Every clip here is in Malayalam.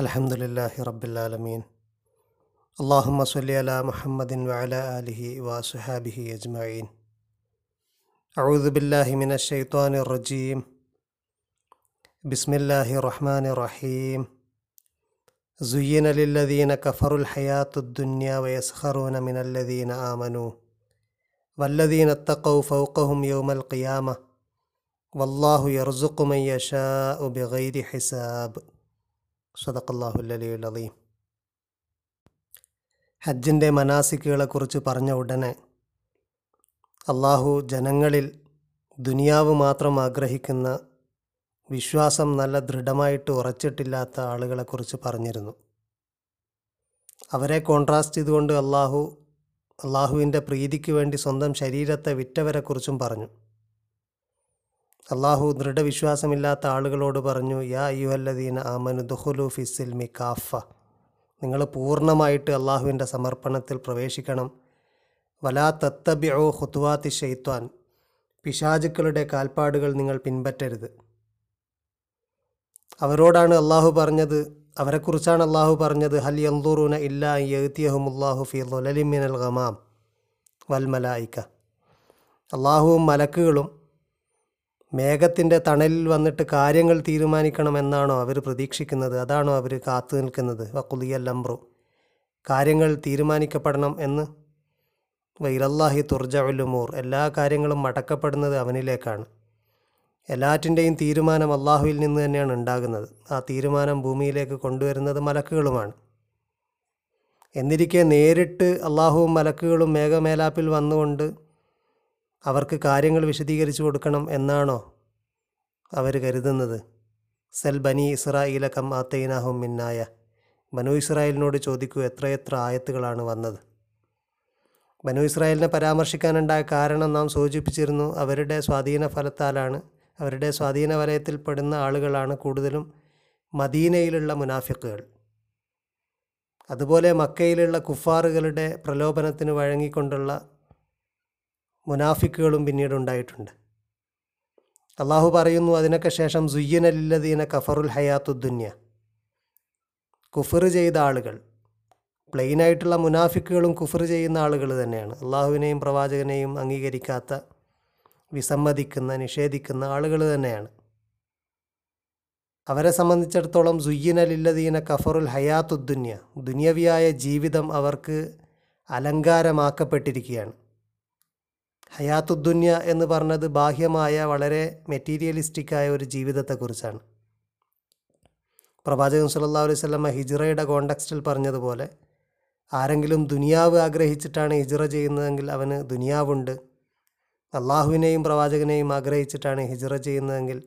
الحمد لله رب العالمين اللهم صل على محمد وعلى آله وصحابه أجمعين أعوذ بالله من الشيطان الرجيم بسم الله الرحمن الرحيم زين للذين كفروا الحياة الدنيا ويسخرون من الذين آمنوا۔ والذين اتقوا فوقهم يوم القيامة والله يرزق من يشاء بغير حساب۔ സദക്കല്ലാഹുല്ലലിയുൽ അലീം. ഹജ്ജിന്റെ മനാസിക്കുകളെക്കുറിച്ച് പറഞ്ഞ ഉടനെ അള്ളാഹു ജനങ്ങളിൽ ദുനിയാവ് മാത്രം ആഗ്രഹിക്കുന്ന വിശ്വാസം നല്ല ദൃഢമായിട്ട് ഉറച്ചിട്ടില്ലാത്ത ആളുകളെക്കുറിച്ച് പറഞ്ഞിരുന്നു. അവരെ കോൺട്രാസ്റ്റ് ചെയ്തുകൊണ്ട് അള്ളാഹു അള്ളാഹുവിന്റെ പ്രീതിക്ക് വേണ്ടി സ്വന്തം ശരീരത്തെ വിറ്റവരെക്കുറിച്ചും പറഞ്ഞു. അള്ളാഹു ദൃഢവിശ്വാസമില്ലാത്ത ആളുകളോട് പറഞ്ഞു യാ അയ്യുഹല്ലദീന ആമനു ദുഹുലു ഫിസിൽ മി കാഫ. നിങ്ങൾ പൂർണമായിട്ട് അള്ളാഹുവിന്റെ സമർപ്പണത്തിൽ പ്രവേശിക്കണം. വലാ തത്തബിഒ ഹുത്തുവാത്തി ഷെയ്ത്വാൻ പിശാചുക്കളുടെ കാൽപ്പാടുകൾ നിങ്ങൾ പിൻപറ്റരുത്. അവരോടാണ് അള്ളാഹു പറഞ്ഞത് അവരെക്കുറിച്ചാണ് അള്ളാഹു പറഞ്ഞത് ഹൽ യന്തൂറൂന ഇല്ലാ യഹ്തിയഹുമുല്ലാഹു ഫി ലൊലലിമിനൽ ഗമാം വൽമലായിക്ക അള്ളാഹുവും മലക്കുകളും മേഘത്തിന്റെ തണലിൽ വന്നിട്ട് കാര്യങ്ങൾ തീരുമാനിക്കണം തീരുമാനിക്കണമെന്നാണോ അവർ പ്രതീക്ഷിക്കുന്നത്? അതാണോ അവർ കാത്തു നിൽക്കുന്നത്? വക്കുലിയല്ലംബ്രു കാര്യങ്ങൾ തീരുമാനിക്കപ്പെടണം എന്ന് വൈലല്ലാഹി തുർജഉലുമൂർ എല്ലാ കാര്യങ്ങളും മടക്കപ്പെടുന്നത് അവനിലേക്കാണ്. എല്ലാറ്റിന്റെയും തീരുമാനം അള്ളാഹുവിൽ നിന്ന് തന്നെയാണ് ഉണ്ടാകുന്നത്. ആ തീരുമാനം ഭൂമിയിലേക്ക് കൊണ്ടുവരുന്നത് മലക്കുകളുമാണ്. എന്നിരിക്കെ നേരിട്ട് അള്ളാഹുവും മലക്കുകളും മേഘമേലാപ്പിൽ വന്നുകൊണ്ട് അവർക്ക് കാര്യങ്ങൾ വിശദീകരിച്ചു കൊടുക്കണം എന്നാണോ അവർ കരുതുന്നത്? സെൽ ബനി ഇസ്രായിലക്കം ആത്തൈനാഹും മിന്നായ. ബനു ഇസ്രായേലിനോട് ചോദിക്കൂ എത്രയെത്ര ആയത്തുകളാണ് വന്നത്? ബനു ഇസ്രായേലിനെ പരാമർശിക്കാനുണ്ടായ കാരണം നാം സൂചിപ്പിച്ചിരുന്നു അവരുടെ സ്വാധീന ഫലത്താലാണ് അവരുടെ സ്വാധീന വലയത്തിൽപ്പെടുന്ന ആളുകളാണ് കൂടുതലും മദീനയിലുള്ള മുനാഫിക്കുകൾ. അതുപോലെ മക്കയിലുള്ള കുഫാറുകളുടെ പ്രലോഭനത്തിന് വഴങ്ങിക്കൊണ്ടുള്ള മുനാഫിക്കുകളും പിന്നീട് ഉണ്ടായിട്ടുണ്ട്. അള്ളാഹു പറയുന്നു അതിനൊക്കെ ശേഷം സുയ്യനല്ലദീന കഫറുൽ ഹയാത്തുദ്ദുന്യ കുഫർ ചെയ്ത ആളുകൾ പ്ലെയിനായിട്ടുള്ള മുനാഫിക്കുകളും കുഫർ ചെയ്യുന്ന ആളുകൾ തന്നെയാണ്. അള്ളാഹുവിനെയും പ്രവാചകനെയും അംഗീകരിക്കാത്ത വിസമ്മതിക്കുന്ന നിഷേധിക്കുന്ന ആളുകൾ തന്നെയാണ്. അവരെ സംബന്ധിച്ചിടത്തോളം സുയ്യനലില്ലദീന കഫറുൽ ഹയാത്തുദ്ദുന്യ ദുന്യവിയായ ജീവിതം അവർക്ക് അലങ്കാരമാക്കപ്പെട്ടിരിക്കുകയാണ്. ഹയാത്തുദ്ദുന്യ എന്ന് പറഞ്ഞത് ബാഹ്യമായ വളരെ മെറ്റീരിയലിസ്റ്റിക്കായ ഒരു ജീവിതത്തെക്കുറിച്ചാണ്. പ്രവാചകൻ സല്ലല്ലാഹു അലൈഹി സ്വലമ ഹിജ്റയുടെ കോണ്ടക്സ്റ്റിൽ പറഞ്ഞതുപോലെ ആരെങ്കിലും ദുനിയാവ് ആഗ്രഹിച്ചിട്ടാണ് ഹിജ്റ ചെയ്യുന്നതെങ്കിൽ അവന് ദുനിയാവുണ്ട്. അള്ളാഹുവിനെയും പ്രവാചകനെയും ആഗ്രഹിച്ചിട്ടാണ് ഹിജ്റ ചെയ്യുന്നതെങ്കിൽ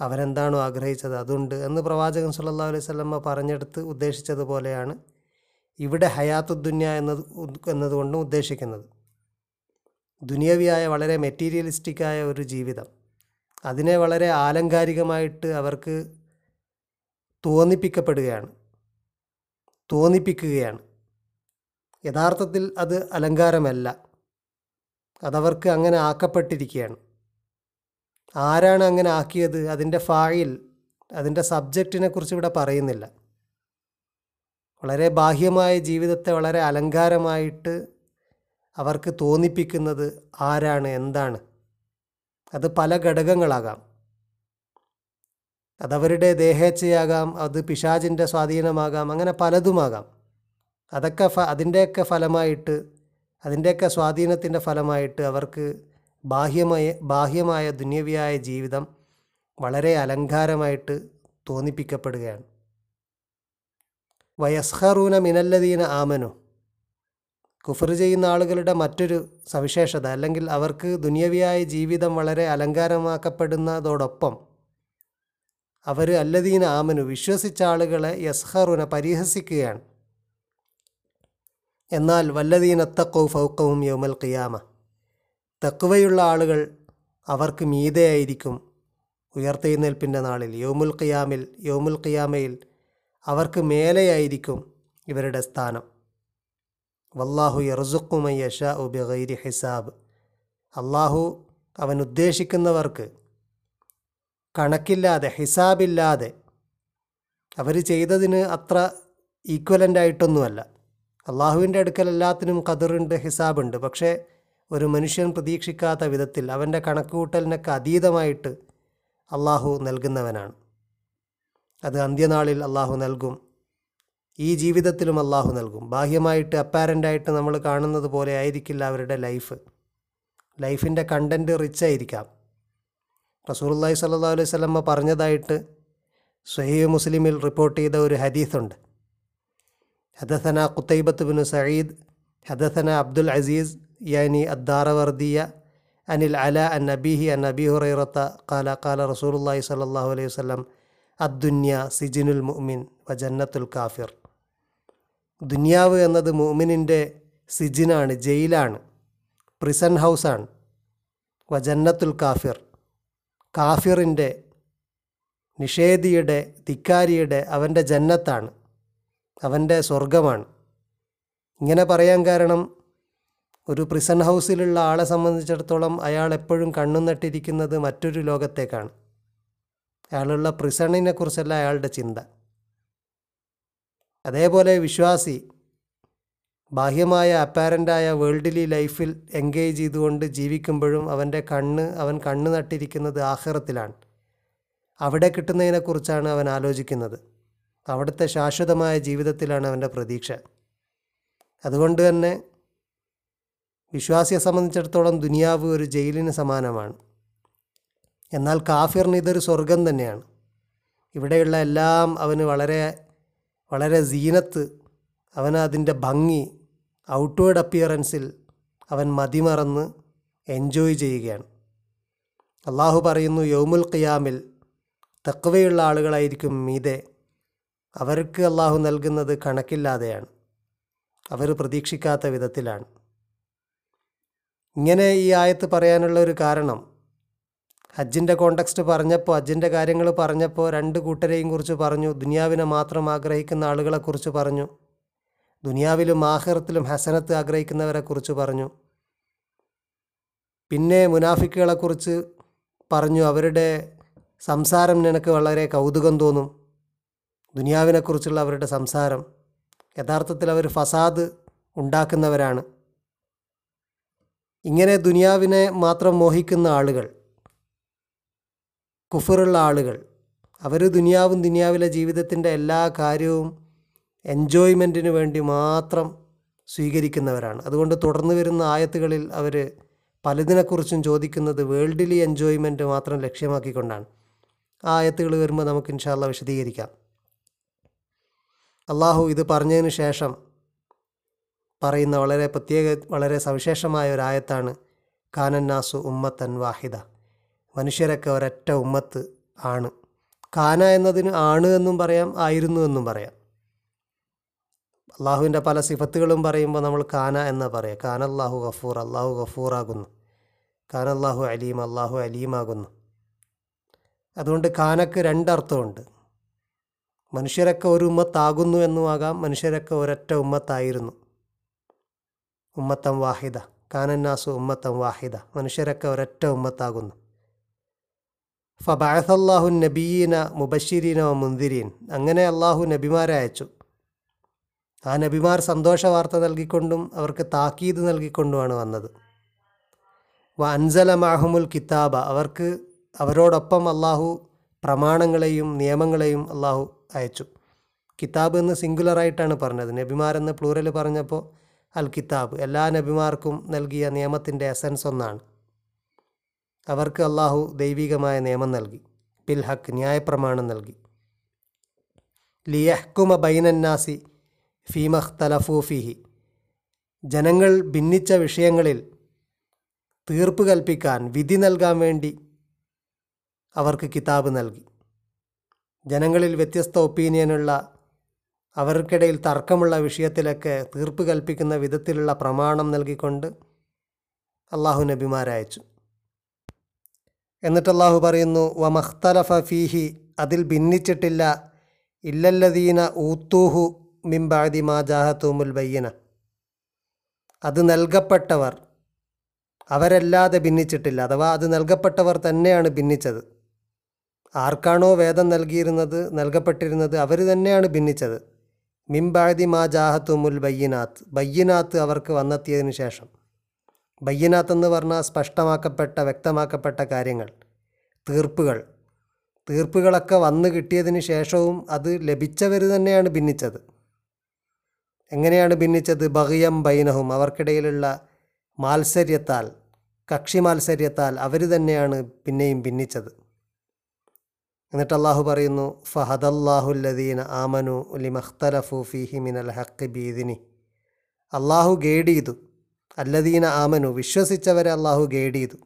അവനെന്താണോ ആഗ്രഹിച്ചത് അതുണ്ട് എന്ന് പ്രവാചകൻ സല്ലല്ലാഹു അലൈഹി സ്വലമ്മ പറഞ്ഞെടുത്ത് ഉദ്ദേശിച്ചതുപോലെയാണ് ഇവിടെ ഹയാത്തുദ്ദുന്യ എന്നത് എന്നതുകൊണ്ടും ഉദ്ദേശിക്കുന്നത്. ദുനിയവിയായ വളരെ മെറ്റീരിയലിസ്റ്റിക്കായ ഒരു ജീവിതം. അതിനെ വളരെ ആലങ്കാരികമായിട്ട് അവർക്ക് തോന്നിപ്പിക്കപ്പെടുകയാണ്. തോന്നിപ്പിക്കുകയാണ്. യഥാർത്ഥത്തിൽ അത് അലങ്കാരമല്ല. അതവർക്ക് അങ്ങനെ ആക്കപ്പെട്ടിരിക്കുകയാണ്. ആരാണ് അങ്ങനെ ആക്കിയത്? അതിന്റെ ഫായിൽ അതിന്റെ സബ്ജക്റ്റിനെ കുറിച്ച് ഇവിടെ പറയുന്നില്ല. വളരെ ബാഹ്യമായ ജീവിതത്തെ വളരെ അലങ്കാരമായിട്ട് അവർക്ക് തോന്നിപ്പിക്കുന്നത് ആരാണ് എന്താണ്? അത് പല ഘടകങ്ങളാകാം. അതവരുടെ ദേഹേച്ഛയാകാം അത് പിശാചിന്റെ സ്വാധീനമാകാം അങ്ങനെ പലതുമാകാം. അതൊക്കെ ഫ അതിന്റെയൊക്കെ ഫലമായിട്ട് അതിന്റെയൊക്കെ സ്വാധീനത്തിന്റെ ഫലമായിട്ട് അവർക്ക് ബാഹ്യമായ ബാഹ്യമായ ദുന്യവിയായ ജീവിതം വളരെ അലങ്കാരമായിട്ട് തോന്നിപ്പിക്കപ്പെടുകയാണ്. വയസ്ഹറൂന മിനല്ലദീന ആമനു. കുഫർ ചെയ്യുന്ന ആളുകളുടെ മറ്റൊരു സവിശേഷത അല്ലെങ്കിൽ അവർക്ക് ദുനിയവിയായ ജീവിതം വളരെ അലങ്കാരമാക്കപ്പെടുന്നതോടൊപ്പം അവർ അല്ലദീന ആമനു വിശ്വസിച്ച ആളുകളെ യസ്ഹറുന പരിഹസിക്കുകയാണ്. എന്നാൽ വല്ലദീന തക്കവും ഫൗക്കവും യോമൽ ഖിയാമ തക്കുവയുള്ള ആളുകൾ അവർക്ക് മീതയായിരിക്കും ഉയർത്തെഴുന്നേൽപ്പിന്റെ നാളിൽ. യോമുൽ ഖിയാമിൽ യോമുൽ ഖിയാമയിൽ അവർക്ക് മേലെയായിരിക്കും ഇവരുടെ സ്ഥാനം. വല്ലാഹു യർസുക്കുമയ്യഷ യഷാ ഉബി ഹിസാബ്. അള്ളാഹു അവൻ ഉദ്ദേശിക്കുന്നവർക്ക് കണക്കില്ലാതെ ഹിസാബില്ലാതെ അവർ ചെയ്തതിന് അത്ര ഈക്വലന്റ് ആയിട്ടൊന്നുമല്ല. അള്ളാഹുവിന്റെ അടുക്കൽ എല്ലാത്തിനും കതിറുണ്ട് ഹിസാബുണ്ട്. പക്ഷേ ഒരു മനുഷ്യൻ പ്രതീക്ഷിക്കാത്ത വിധത്തിൽ അവന്റെ കണക്കുകൂട്ടലിനൊക്കെ അതീതമായിട്ട് അള്ളാഹു നൽകുന്നവനാണ്. അത് അന്ത്യനാളിൽ അള്ളാഹു നൽകും. ഈ ജീവിതത്തിലും അള്ളാഹു നൽകും. ബാഹ്യമായിട്ട് അപ്പാരന്റായിട്ട് നമ്മൾ കാണുന്നത് പോലെ ആയിരിക്കില്ല അവരുടെ ലൈഫ് ലൈഫിന്റെ കണ്ടന്റ് റിച്ച് ആയിരിക്കാം. റസൂലുള്ളാഹി സല്ലാ അലൈഹി സ്വലമ്മ പറഞ്ഞതായിട്ട് സ്വഹീഹ് മുസ്ലിമിൽ റിപ്പോർട്ട് ചെയ്ത ഒരു ഹദീസുണ്ട് ഹദസന കുത്തൈബത്ത് ബിൻ സഈദ് ഹദസന അബ്ദുൽ അസീസ് യാനി അദ്ദാറവർദിയ അനിൽ അല അൻ നബീഹി അൻ നബി ഹുറൈറത്ത കാല കാല റസൂലുള്ളാഹി സല്ലാഹു അലൈഹി വസല്ലം അദ്ദുന്യ സിജിനുൽ മുഅ്മിൻ വ ജന്നത്തുൽ കാഫിർ. ദുനിയാവ് എന്നത് മൂമിനിന്റെ സിജിനാണ് ജയിലാണ് പ്രിസൺ ഹൗസാണ് വ ജന്നത്തുൽ കാഫിർ. കാഫിറിന്റെ നിഷേധിയുടെ ധിക്കാരിയുടെ അവന്റെ ജന്നത്താണ് അവന്റെ സ്വർഗമാണ് ഇങ്ങനെ പറയാൻ കാരണം ഒരു പ്രിസൺ ഹൗസിലുള്ള ആളെ സംബന്ധിച്ചിടത്തോളം അയാൾ എപ്പോഴും കണ്ണു നട്ടിരിക്കുന്നത് മറ്റൊരു ലോകത്തേക്കാണ്. അയാളുള്ള പ്രിസണിനെക്കുറിച്ചല്ല അയാളുടെ ചിന്ത. അതേപോലെ വിശ്വാസി ബാഹ്യമായ അപ്പാരന്റായ വേൾഡിലി ലൈഫിൽ എൻഗേജ് ചെയ്തുകൊണ്ട് ജീവിക്കുമ്പോഴും അവന്റെ കണ്ണ് അവൻ കണ്ണ് നട്ടിരിക്കുന്നത് ആഹ്റത്തിലാണ്. അവിടെ കിട്ടുന്നതിനെക്കുറിച്ചാണ് അവൻ ആലോചിക്കുന്നത്. അവിടുത്തെ ശാശ്വതമായ ജീവിതത്തിലാണ് അവന്റെ പ്രതീക്ഷ. അതുകൊണ്ട് തന്നെ വിശ്വാസിയെ സംബന്ധിച്ചിടത്തോളം ദുനിയാവ് ഒരു ജയിലിന് സമാനമാണ്. എന്നാൽ കാഫിറിന് ഇതൊരു സ്വർഗം തന്നെയാണ്. ഇവിടെയുള്ള എല്ലാം അവന് വളരെ വളരെ സീനത്ത് അവൻ അതിന്റെ ഭംഗി ഔട്ട്വേർഡ് അപ്പിയറൻസിൽ അവൻ മതിമറന്ന് എൻജോയ് ചെയ്യുകയാണ്. അള്ളാഹു പറയുന്നു യൗമുൽ ഖിയാമിൽ തക്വയുള്ള ആളുകളായിരിക്കും മീതെ. അവർക്ക് അള്ളാഹു നൽകുന്നത് കണക്കില്ലാതെയാണ്. അവർ പ്രതീക്ഷിക്കാത്ത വിധത്തിലാണ്. ഇങ്ങനെ ഈ ആയത്ത് പറയാനുള്ള ഒരു കാരണം ഹജ്ജിന്റെ കോണ്ടക്സ്റ്റ് പറഞ്ഞപ്പോൾ ഹജ്ജിന്റെ കാര്യങ്ങൾ പറഞ്ഞപ്പോൾ രണ്ട് കൂട്ടരെയും കുറിച്ച് പറഞ്ഞു. ദുനിയാവിനെ മാത്രം ആഗ്രഹിക്കുന്ന ആളുകളെക്കുറിച്ച് പറഞ്ഞു. ദുനിയാവിലും ആഹ്റത്തിലും ഹസനത്ത് ആഗ്രഹിക്കുന്നവരെ കുറിച്ച് പറഞ്ഞു. പിന്നെ മുനാഫിക്കുകളെക്കുറിച്ച് പറഞ്ഞു. അവരുടെ സംസാരം നിനക്ക് വളരെ കൗതുകം തോന്നും. ദുനിയാവിനെക്കുറിച്ചുള്ള അവരുടെ സംസാരം. യഥാർത്ഥത്തിൽ അവർ ഫസാദ് ഉണ്ടാക്കുന്നവരാണ്. ഇങ്ങനെ ദുനിയാവിനെ മാത്രം മോഹിക്കുന്ന ആളുകൾ കുഫറുള്ള ആളുകൾ. അവർ ദുനിയാവും ദുനിയാവിലെ ജീവിതത്തിന്റെ എല്ലാ കാര്യവും എൻജോയ്മെന്റിന് വേണ്ടി മാത്രം സ്വീകരിക്കുന്നവരാണ്. അതുകൊണ്ട് തുടർന്ന് വരുന്ന ആയത്തുകളിൽ അവർ പലതിനെക്കുറിച്ചും ചോദിക്കുന്നത് വേൾഡിലി എൻജോയ്മെന്റ് മാത്രം ലക്ഷ്യമാക്കിക്കൊണ്ടാണ്. ആ ആയത്തുകൾ വരുമ്പോൾ നമുക്ക് ഇൻഷാല്ല വിശദീകരിക്കാം. അള്ളാഹു ഇത് പറഞ്ഞതിന് ശേഷം പറയുന്ന വളരെ പ്രത്യേക വളരെ സവിശേഷമായ ഒരു ആയത്താണ് കാനന്നാസു ഉമ്മത്തൻ വാഹിദ. മനുഷ്യരൊക്കെ ഒരൊറ്റ ഉമ്മത്ത് ആണ്. കാന എന്നതിന് ആണ് എന്നും പറയാം ആയിരുന്നു എന്നും പറയാം. അള്ളാഹുവിന്റെ പല സിഫത്തുകളും പറയുമ്പോൾ നമ്മൾ കാന എന്ന് പറയാം. കാന അള്ളാഹു ഗഫൂർ അള്ളാഹു ഗഫൂറാകുന്നു. കാന അള്ളാഹു അലീം അള്ളാഹു അലീമാകുന്നു. അതുകൊണ്ട് കാനക്ക് രണ്ടർത്ഥമുണ്ട്. മനുഷ്യരൊക്കെ ഒരു ഉമ്മത്താകുന്നു എന്നുമാകാം മനുഷ്യരൊക്കെ ഒരൊറ്റ ഉമ്മത്തായിരുന്നു. ഉമ്മത്തം വാഹിദ. കാനന്നാസു ഉമ്മത്തം വാഹിദ. മനുഷ്യരൊക്കെ ഒരൊറ്റ ഉമ്മത്താകുന്നു. ഫബാഹല്ലാഹു നബീന മുബഷിരീന മുന്തിരീൻ അങ്ങനെ അള്ളാഹു നബിമാരെ അയച്ചു. ആ നബിമാർ സന്തോഷ വാർത്ത നൽകിക്കൊണ്ടും അവർക്ക് താക്കീത് നൽകിക്കൊണ്ടുമാണ് വന്നത്. വ അൻസല മാഹുമുൽ കിതാബ. അവർക്ക് അവരോടൊപ്പം അള്ളാഹു പ്രമാണങ്ങളെയും നിയമങ്ങളെയും അള്ളാഹു അയച്ചു. കിതാബ് എന്ന് സിംഗുലറായിട്ടാണ് പറഞ്ഞത്. നബിമാരെന്ന് പ്ലൂറൽ പറഞ്ഞപ്പോൾ അൽ കിതാബ്. എല്ലാ നബിമാർക്കും നൽകിയ നിയമത്തിന്റെ എസൻസ് ഒന്നാണ്. അവർക്ക് അള്ളാഹു ദൈവികമായ നിയമം നൽകി ബിൽ ഹക്ക് ന്യായപ്രമാണം നൽകി. ലിയഹ്കുമ ബൈനന്നാസി ഫീമഹ് തലഫൂഫിഹി ജനങ്ങൾ ഭിന്നിച്ച വിഷയങ്ങളിൽ തീർപ്പ് കൽപ്പിക്കാൻ വിധി നൽകാൻ വേണ്ടി അവർക്ക് കിതാബ് നൽകി. ജനങ്ങളിൽ വ്യത്യസ്ത ഒപ്പീനിയനുള്ള അവർക്കിടയിൽ തർക്കമുള്ള വിഷയത്തിലൊക്കെ തീർപ്പ് കൽപ്പിക്കുന്ന വിധത്തിലുള്ള പ്രമാണം നൽകിക്കൊണ്ട് അള്ളാഹു നബിമാരയച്ചു എന്നിട്ട് അള്ളാഹു പറയുന്നു വമഖ്തലഫ ഫീഹി അതിൽ ഭിന്നിച്ചിട്ടില്ല. ഇല്ലല്ലദീന ഊത്തൂഹു മിംബാദി മാ ജാഹത്തൂമുൽ ബയ്യന. അത് നൽകപ്പെട്ടവർ അവരല്ലാതെ ഭിന്നിച്ചിട്ടില്ല. അഥവാ അത് നൽകപ്പെട്ടവർ തന്നെയാണ് ഭിന്നിച്ചത്. ആർക്കാണോ വേദം നൽകിയിരുന്നത് നൽകപ്പെട്ടിരുന്നത് അവർ തന്നെയാണ് ഭിന്നിച്ചത്. മിംബാദി മാ ജാഹത്തുമുൽ ബയ്യനാത്ത് ബയ്യനാത്ത് അവർക്ക് വന്നെത്തിയതിനു ശേഷം. ബയ്യനാത്ത് എന്ന് പറഞ്ഞാൽ സ്പഷ്ടമാക്കപ്പെട്ട വ്യക്തമാക്കപ്പെട്ട കാര്യങ്ങൾ തീർപ്പുകൾ. തീർപ്പുകളൊക്കെ വന്നു കിട്ടിയതിന് ശേഷവും അത് ലഭിച്ചവർ തന്നെയാണ് ഭിന്നിച്ചത്. എങ്ങനെയാണ് ഭിന്നിച്ചത്? ബഹിയം ബൈനഹും അവർക്കിടയിലുള്ള മാത്സര്യത്താൽ കക്ഷി മാത്സര്യത്താൽ അവർ തന്നെയാണ് പിന്നെയും ഭിന്നിച്ചത്. എന്നിട്ട് അള്ളാഹു പറയുന്നു ഫഹദല്ലാഹുല്ലദീന ആമനു ലിമഖ്തലഫു ഫീഹി മിനൽ ഹക്ക് ബീദിനി അള്ളാഹു ഗൈഡ് ചെയ്തു അല്ലദീന ആമനു വിശ്വസിച്ചവരെ അള്ളാഹു ഗൈഡ് ചെയ്തു.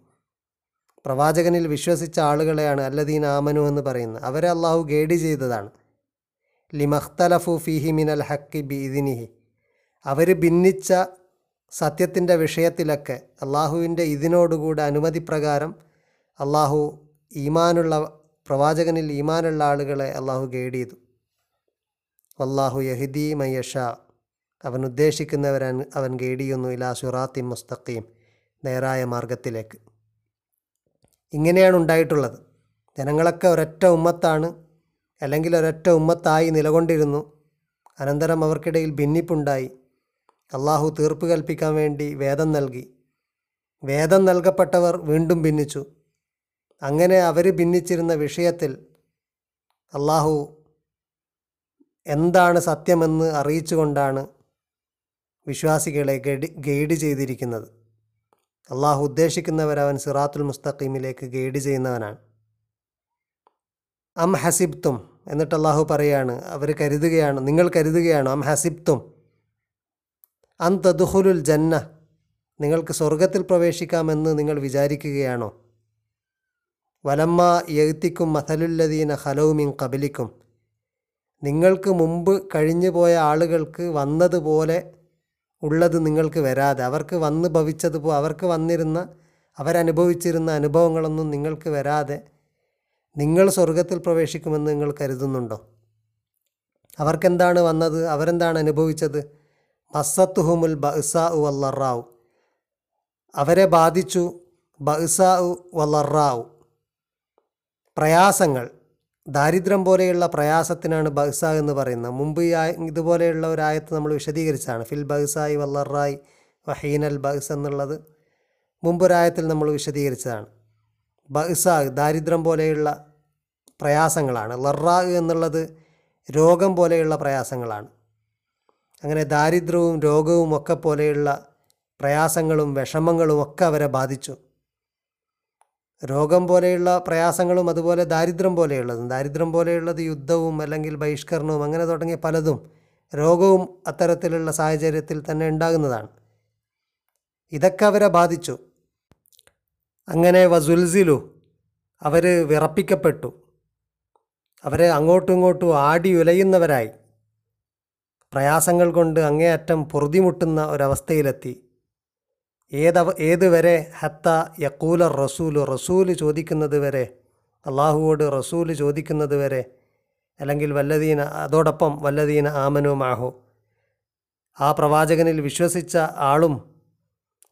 പ്രവാചകനിൽ വിശ്വസിച്ച ആളുകളെയാണ് അല്ലദീന ആമനു എന്ന് പറയുന്നത്. അവരെ അള്ളാഹു ഗൈഡ് ചെയ്തതാണ്. ലിമഖ്തലഫു ഫീഹി മിനൽ ഹക്കി ബീദിനിഹി അവർ ഭിന്നിച്ച സത്യത്തിന്റെ വിഷയത്തിലൊക്കെ അള്ളാഹുവിന്റെ ഇതിനോടുകൂടെ അനുമതി പ്രകാരം അള്ളാഹു ഈമാനുള്ള പ്രവാചകനിൽ ഈമാനുള്ള ആളുകളെ അള്ളാഹു ഗൈഡ് ചെയ്തു. അള്ളാഹു യഹിദി മയ്യഷ അവൻ ഉദ്ദേശിക്കുന്നവരൻ അവൻ ഗേടിയുന്നു ഇലാ സുറാത്തി മുസ്തഖീം നേരായ മാർഗത്തിലേക്ക് ഇങ്ങനെയാണ് ഉണ്ടായിട്ടുള്ളത് ജനങ്ങളൊക്കെ ഒരൊറ്റ ഉമ്മത്താണ് അല്ലെങ്കിൽ ഒരൊറ്റ ഉമ്മത്തായി നിലകൊണ്ടിരുന്നു. അനന്തരം അവർക്കിടയിൽ ഭിന്നിപ്പുണ്ടായി. അള്ളാഹു തീർപ്പ് കൽപ്പിക്കാൻ വേണ്ടി വേദം നൽകി. വേദം നൽകപ്പെട്ടവർ വീണ്ടും ഭിന്നിച്ചു. അങ്ങനെ അവർ ഭിന്നിച്ചിരുന്ന വിഷയത്തിൽ അള്ളാഹു എന്താണ് സത്യമെന്ന് അറിയിച്ചുകൊണ്ടാണ് വിശ്വാസികളെ ഗൈഡ് ഗൈഡ് ചെയ്തിരിക്കുന്നത്. അള്ളാഹു ഉദ്ദേശിക്കുന്നവരവൻ സിറാത്തുൽ മുസ്തഖീമിലേക്ക് ഗൈഡ് ചെയ്യുന്നവനാണ്. അം ഹസിബ്തും എന്നിട്ട് അള്ളാഹു പറയാണ് അവർ കരുതുകയാണ് നിങ്ങൾ കരുതുകയാണ്? അം ഹസിബ്തും അം തദുഹുലുൽ ജന്ന നിങ്ങൾക്ക് സ്വർഗത്തിൽ പ്രവേശിക്കാമെന്ന് നിങ്ങൾ വിചാരിക്കുകയാണോ? വലമ്മ യഗ്തിക്കും മഥലുല്ലദീന ഹലൗമിൻ കബലിക്കും നിങ്ങൾക്ക് മുമ്പ് കഴിഞ്ഞു പോയ ആളുകൾക്ക് വന്നതുപോലെ ഉള്ളത് നിങ്ങൾക്ക് വരാതെ അവർക്ക് വന്ന് ഭവിച്ചതുപോലെ അവർക്ക് വന്നിരുന്ന അവരനുഭവിച്ചിരുന്ന അനുഭവങ്ങളൊന്നും നിങ്ങൾക്ക് വരാതെ നിങ്ങൾ സ്വർഗത്തിൽ പ്രവേശിക്കുമെന്ന് നിങ്ങൾ കരുതുന്നുണ്ടോ? അവർക്കെന്താണ് വന്നത്? അവരെന്താണ് അനുഭവിച്ചത്? മസ്സത്തുഹുമുൽ ഉ വല്ലറാവു അവരെ ബാധിച്ചു ബഅ്സാ വല്ലറാവു പ്രയാസങ്ങൾ. ദാരിദ്ര്യം പോലെയുള്ള പ്രയാസത്തിനാണ് ബഹ്സ എന്ന് പറയുന്നത്. മുമ്പ് ഈ ഇതുപോലെയുള്ള ഒരു ആയത്ത് നമ്മൾ വിശദീകരിച്ചാണ് ഫിൽ ബഹ്സായി വല്ലറായി വഹീനൽ ബഹ്സ് എന്നുള്ളത് മുമ്പൊരായത്തിൽ നമ്മൾ വിശദീകരിച്ചതാണ്. ബഹ്സ ദാരിദ്ര്യം പോലെയുള്ള പ്രയാസങ്ങളാണ്. ലറാ എന്നുള്ളത് രോഗം പോലെയുള്ള പ്രയാസങ്ങളാണ്. അങ്ങനെ ദാരിദ്ര്യവും രോഗവും ഒക്കെ പോലെയുള്ള പ്രയാസങ്ങളും വിഷമങ്ങളും ഒക്കെ അവരെ ബാധിച്ചു. രോഗം പോലെയുള്ള പ്രയാസങ്ങളും അതുപോലെ ദാരിദ്ര്യം പോലെയുള്ളതും ദാരിദ്ര്യം പോലെയുള്ളത് യുദ്ധവും അല്ലെങ്കിൽ ബഹിഷ്കരണവും അങ്ങനെ തുടങ്ങിയ പലതും രോഗവും അത്തരത്തിലുള്ള സാഹചര്യത്തിൽ തന്നെ ഉണ്ടാകുന്നതാണ്. ഇതൊക്കെ അവരെ ബാധിച്ചു. അങ്ങനെ വസുൽസിലു അവർ വിറപ്പിക്കപ്പെട്ടു. അവരെ അങ്ങോട്ടും ഇങ്ങോട്ടും ആടി ഉലയുന്നവരായി. പ്രയാസങ്ങൾ കൊണ്ട് അങ്ങേയറ്റം പൊറുതിമുട്ടുന്ന ഒരവസ്ഥയിലെത്തി. ഏതവ ഏതുവരെ ഹത്ത യക്കൂല റസൂൽ റസൂൽ ചോദിക്കുന്നത് വരെ അള്ളാഹുവോട് റസൂൽ ചോദിക്കുന്നത് വരെ അല്ലെങ്കിൽ വല്ലതീന അതോടൊപ്പം വല്ലതീന ആമനു മാഹു. ആ പ്രവാചകനിൽ വിശ്വസിച്ച ആളും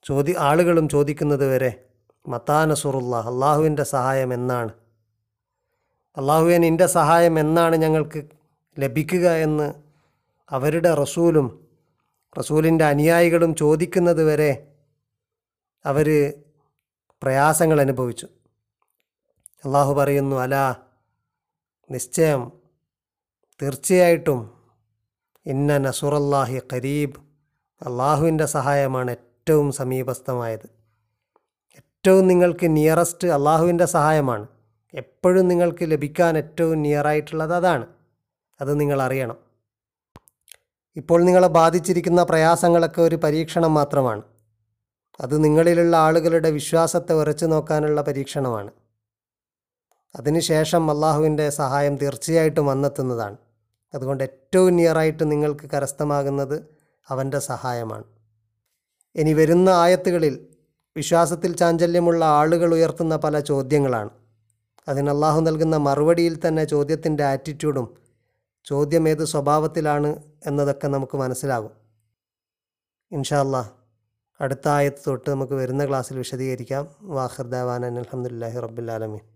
ചോദി ആളുകളും ചോദിക്കുന്നത് വരെ മത്താനസുറുള്ള അള്ളാഹുവിന്റെ സഹായം എന്നാണ്. അള്ളാഹുവിൻ എന്റെ സഹായം എന്നാണ് ഞങ്ങൾക്ക് ലഭിക്കുക എന്ന് അവരുടെ റസൂലും റസൂലിന്റെ അനുയായികളും ചോദിക്കുന്നത് വരെ അവർ പ്രയാസങ്ങൾ അനുഭവിച്ചു അള്ളാഹു പറയുന്നു അല നിശ്ചയം തീർച്ചയായിട്ടും ഇന്ന നസുറല്ലാഹി ഖരീബ് അള്ളാഹുവിന്റെ സഹായമാണ് ഏറ്റവും സമീപസ്ഥമായത്. ഏറ്റവും നിങ്ങൾക്ക് നിയറസ്റ്റ് അള്ളാഹുവിന്റെ സഹായമാണ്. എപ്പോഴും നിങ്ങൾക്ക് ലഭിക്കാൻ ഏറ്റവും നിയറായിട്ടുള്ളത് അതാണ്. അത് നിങ്ങൾ അറിയണം. ഇപ്പോൾ നിങ്ങളെ ബാധിച്ചിരിക്കുന്ന പ്രയാസങ്ങളൊക്കെ ഒരു പരീക്ഷണം മാത്രമാണ്. അത് നിങ്ങളിലുള്ള ആളുകളുടെ വിശ്വാസത്തെ ഉറച്ചു നോക്കാനുള്ള പരീക്ഷണമാണ്. അതിനുശേഷം അള്ളാഹുവിന്റെ സഹായം തീർച്ചയായിട്ടും വന്നെത്തുന്നതാണ്. അതുകൊണ്ട് ഏറ്റവും നിയറായിട്ട് നിങ്ങൾക്ക് കരസ്ഥമാകുന്നത് അവന്റെ സഹായമാണ്. ഇനി വരുന്ന ആയത്തുകളിൽ വിശ്വാസത്തിൽ ചാഞ്ചല്യമുള്ള ആളുകൾ ഉയർത്തുന്ന പല ചോദ്യങ്ങളാണ്. അതിന് അള്ളാഹു നൽകുന്ന മറുപടിയിൽ തന്നെ ചോദ്യത്തിന്റെ ആറ്റിറ്റ്യൂഡും ചോദ്യം ഏത് സ്വഭാവത്തിലാണ് എന്നതൊക്കെ നമുക്ക് മനസ്സിലാകും. ഇൻഷാ അല്ലാഹ് അടുത്ത ആയത്ത് തൊട്ട് നമുക്ക് വരുന്ന ക്ലാസ്സിൽ വിശദീകരിക്കാം. വാഹിർ ദേവാനൻ അലഹമുല്ലാഹി റബ്ബുലാലമീൻ